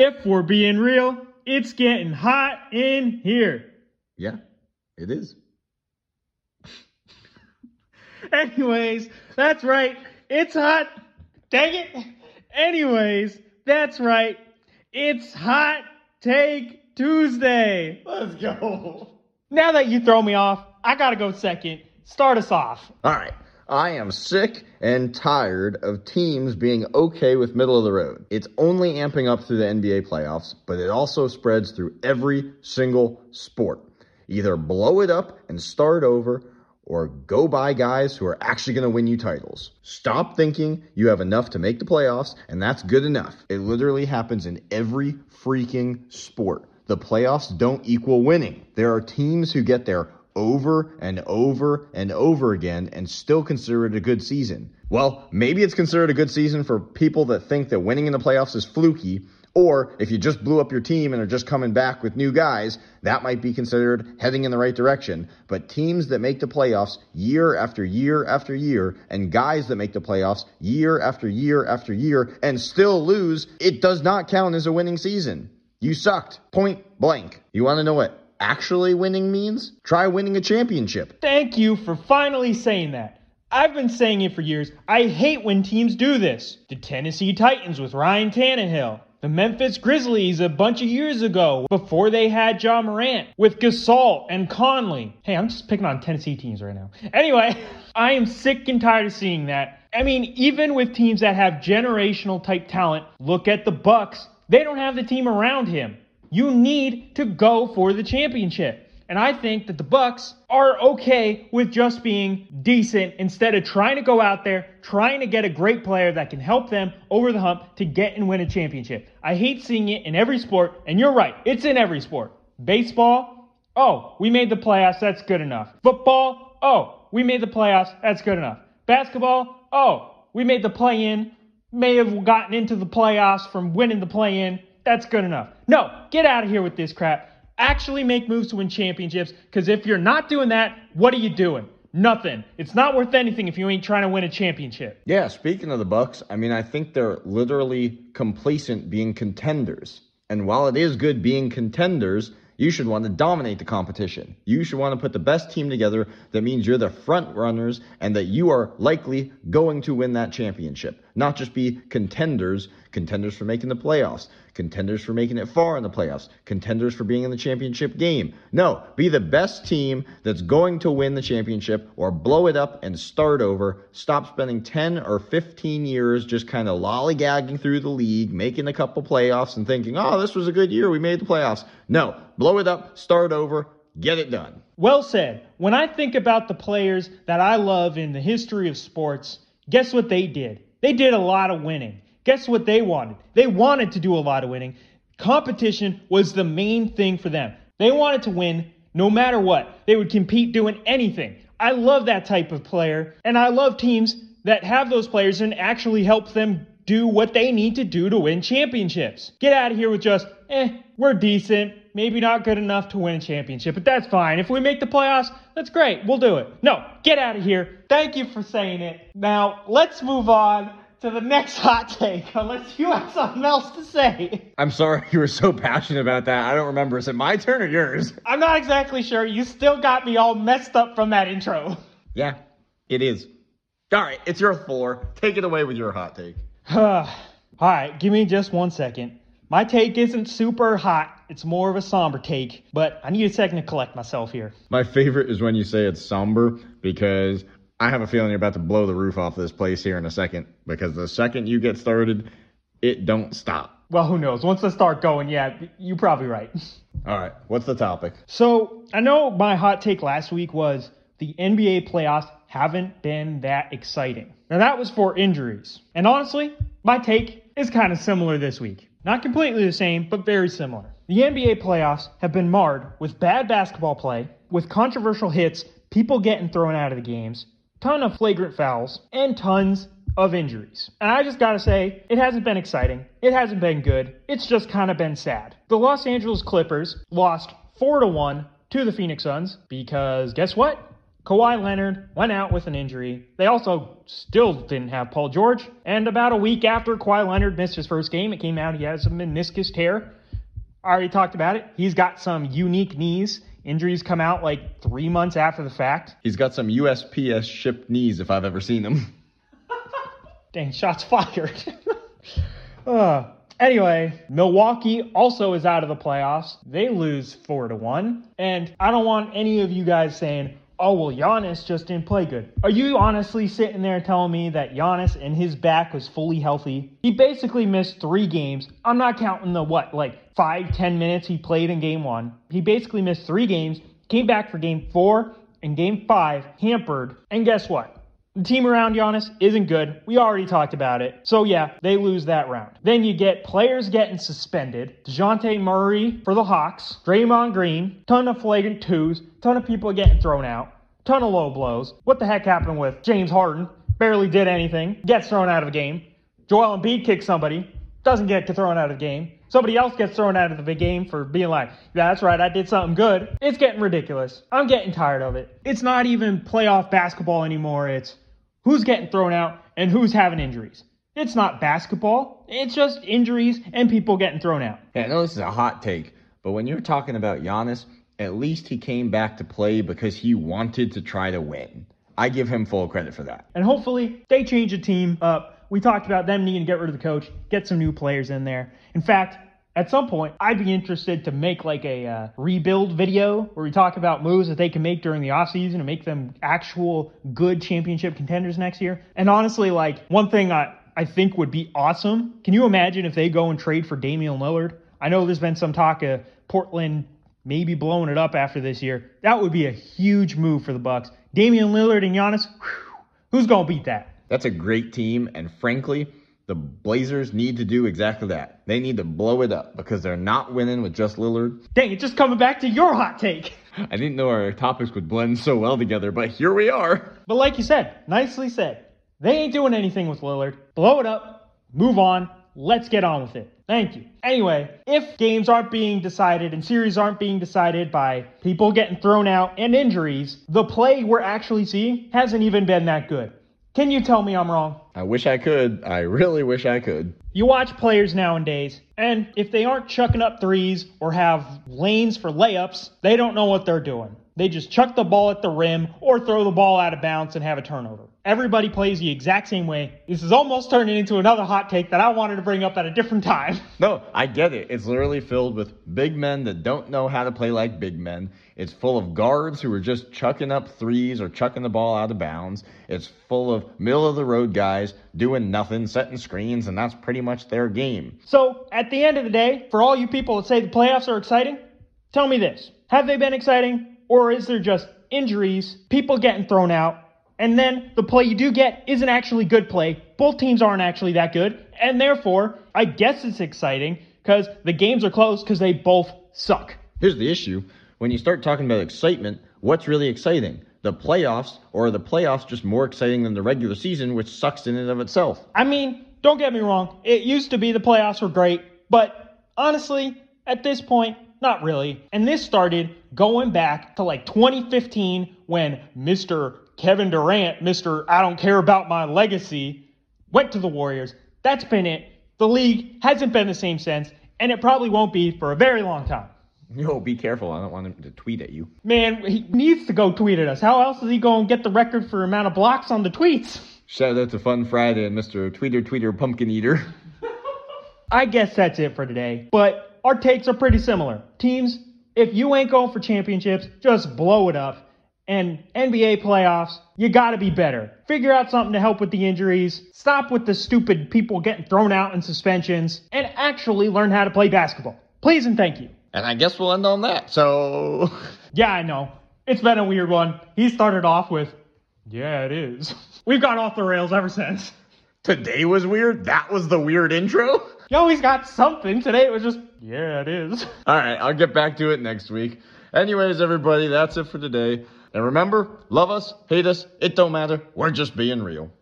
if we're being real, it's getting hot in here. Yeah, it is. Anyways, that's right. It's hot. Dang it. Anyways, that's right. It's Hot Take Tuesday. Let's go. Now that you throw me off, I gotta go second. Start us off. All right. I am sick and tired of teams being okay with middle of the road. It's only amping up through the NBA playoffs, but it also spreads through every single sport. Either blow it up and start over or go buy guys who are actually going to win you titles. Stop thinking you have enough to make the playoffs and that's good enough. It literally happens in every freaking sport. The playoffs don't equal winning. There are teams who get there over and over and over again and still consider it a good season. Well, maybe it's considered a good season for people that think that winning in the playoffs is fluky, or if you just blew up your team and are just coming back with new guys, that might be considered heading in the right direction. But teams that make the playoffs year after year after year, and guys that make the playoffs year after year after year and still lose, it does not count as a winning season. You sucked. Point blank. You want to know what actually winning means? Try winning a championship. Thank you for finally saying that. I've been saying it for years. I hate when teams do this. The Tennessee Titans with Ryan Tannehill. The Memphis Grizzlies a bunch of years ago before they had Ja Morant with Gasol and Conley. Hey, I'm just picking on Tennessee teams right now. Anyway, I am sick and tired of seeing that. I mean, even with teams that have generational type talent, look at the Bucks. They don't have the team around him. You need to go for the championship. And I think that the Bucks are okay with just being decent instead of trying to go out there, trying to get a great player that can help them over the hump to get and win a championship. I hate seeing it in every sport, and you're right, it's in every sport. Baseball, oh, we made the playoffs, that's good enough. Football, oh, we made the playoffs, that's good enough. Basketball, oh, we made the play in, may have gotten into the playoffs from winning the play in, that's good enough. No, get out of here with this crap. Actually make moves to win championships, because if you're not doing that, what are you doing? Nothing. It's not worth anything if you ain't trying to win a championship. Yeah, speaking of the Bucks, I mean, I think they're literally complacent being contenders. And while it is good being contenders, you should want to dominate the competition. You should want to put the best team together that means you're the front runners and that you are likely going to win that championship. Not just be contenders, contenders for making the playoffs, contenders for making it far in the playoffs, contenders for being in the championship game. No, be the best team that's going to win the championship or blow it up and start over. Stop spending 10 or 15 years just kind of lollygagging through the league, making a couple playoffs and thinking, oh, this was a good year. We made the playoffs. No, blow it up, start over, get it done. Well said. When I think about the players that I love in the history of sports, guess what they did? They did a lot of winning. Guess what they wanted? They wanted to do a lot of winning. Competition was the main thing for them. They wanted to win no matter what. They would compete doing anything. I love that type of player, and I love teams that have those players and actually help them do what they need to do to win championships. Get out of here with just, eh, we're decent, maybe not good enough to win a championship, but that's fine. If we make the playoffs, that's great, we'll do it. No, get out of here. Thank you for saying it. Now, let's move on to the next hot take, unless you have something else to say. I'm sorry you were so passionate about that. I don't remember. Is it my turn or yours? I'm not exactly sure. You still got me all messed up from that intro. Yeah, it is. All right, it's your floor. Take it away with your hot take. all right, give me just one second. My take isn't super hot. It's more of a somber take, but I need a second to collect myself here. My favorite is when you say it's somber because I have a feeling you're about to blow the roof off this place here in a second because the second you get started, it don't stop. Well, who knows? Once I start going, yeah, you're probably right. All right, what's the topic? So, I know my hot take last week was the NBA playoffs haven't been that exciting. Now, that was for injuries. And honestly, my take is kind of similar this week. Not completely the same, but very similar. The NBA playoffs have been marred with bad basketball play, with controversial hits, people getting thrown out of the games, ton of flagrant fouls, and tons of injuries. And I just gotta say, it hasn't been exciting. It hasn't been good. It's just kind of been sad. The Los Angeles Clippers lost 4 to 1 to the Phoenix Suns because guess what? Kawhi Leonard went out with an injury. They also still didn't have Paul George. And about a week after Kawhi Leonard missed his first game, it came out he has a meniscus tear. I already talked about it. He's got some unique knees. Injuries come out like three months after the fact. He's got some USPS shipped knees if I've ever seen them. Dang, shots fired. uh, anyway, Milwaukee also is out of the playoffs. They lose four to one. And I don't want any of you guys saying, oh, well, Giannis just didn't play good. Are you honestly sitting there telling me that Giannis and his back was fully healthy? He basically missed three games. I'm not counting the what, like five, ten minutes he played in game one. He basically missed three games, came back for game four and game five, hampered. And guess what? The team around Giannis isn't good. We already talked about it. So yeah, they lose that round. Then you get players getting suspended. DeJounte Murray for the Hawks. Draymond Green. Ton of flagrant twos. Ton of people getting thrown out. Ton of low blows. What the heck happened with James Harden? Barely did anything. Gets thrown out of the game. Joel Embiid kicks somebody. Doesn't get thrown out of the game. Somebody else gets thrown out of the game for being like, yeah, that's right, I did something good. It's getting ridiculous. I'm getting tired of it. It's not even playoff basketball anymore. It's who's getting thrown out and who's having injuries. It's not basketball. It's just injuries and people getting thrown out. Yeah, I know this is a hot take, but when you're talking about Giannis, at least he came back to play because he wanted to try to win. I give him full credit for that. And hopefully they change the team up we talked about them needing to get rid of the coach, get some new players in there. In fact, at some point, I'd be interested to make like a uh, rebuild video where we talk about moves that they can make during the offseason to make them actual good championship contenders next year. And honestly, like one thing I, I think would be awesome. Can you imagine if they go and trade for Damian Lillard? I know there's been some talk of Portland maybe blowing it up after this year. That would be a huge move for the Bucks. Damian Lillard and Giannis, whew, who's gonna beat that? That's a great team, and frankly, the Blazers need to do exactly that. They need to blow it up because they're not winning with just Lillard. Dang, it's just coming back to your hot take. I didn't know our topics would blend so well together, but here we are. But like you said, nicely said. They ain't doing anything with Lillard. Blow it up, move on, let's get on with it. Thank you. Anyway, if games aren't being decided and series aren't being decided by people getting thrown out and injuries, the play we're actually seeing hasn't even been that good. Can you tell me I'm wrong? I wish I could. I really wish I could. You watch players nowadays, and if they aren't chucking up threes or have lanes for layups, they don't know what they're doing. They just chuck the ball at the rim or throw the ball out of bounds and have a turnover. Everybody plays the exact same way. This is almost turning into another hot take that I wanted to bring up at a different time. No, I get it. It's literally filled with big men that don't know how to play like big men. It's full of guards who are just chucking up threes or chucking the ball out of bounds. It's full of middle of the road guys doing nothing, setting screens, and that's pretty much their game. So, at the end of the day, for all you people that say the playoffs are exciting, tell me this. Have they been exciting? Or is there just injuries, people getting thrown out, and then the play you do get isn't actually good play. Both teams aren't actually that good. And therefore, I guess it's exciting because the games are close because they both suck. Here's the issue when you start talking about excitement, what's really exciting? The playoffs, or are the playoffs just more exciting than the regular season, which sucks in and of itself? I mean, don't get me wrong. It used to be the playoffs were great, but honestly, at this point, not really. And this started going back to like 2015 when Mr. Kevin Durant, Mr. I don't care about my legacy, went to the Warriors. That's been it. The league hasn't been the same since, and it probably won't be for a very long time. Yo, be careful. I don't want him to tweet at you. Man, he needs to go tweet at us. How else is he going to get the record for amount of blocks on the tweets? Shout out to Fun Friday and Mr. Tweeter Tweeter Pumpkin Eater. I guess that's it for today. But our takes are pretty similar. Teams, if you ain't going for championships, just blow it up. And NBA playoffs, you gotta be better. Figure out something to help with the injuries, stop with the stupid people getting thrown out in suspensions, and actually learn how to play basketball. Please and thank you. And I guess we'll end on that. So. yeah, I know. It's been a weird one. He started off with, yeah, it is. We've gone off the rails ever since. Today was weird? That was the weird intro? You always got something. Today it was just, yeah, it is. All right, I'll get back to it next week. Anyways, everybody, that's it for today. And remember, love us, hate us, it don't matter. We're just being real.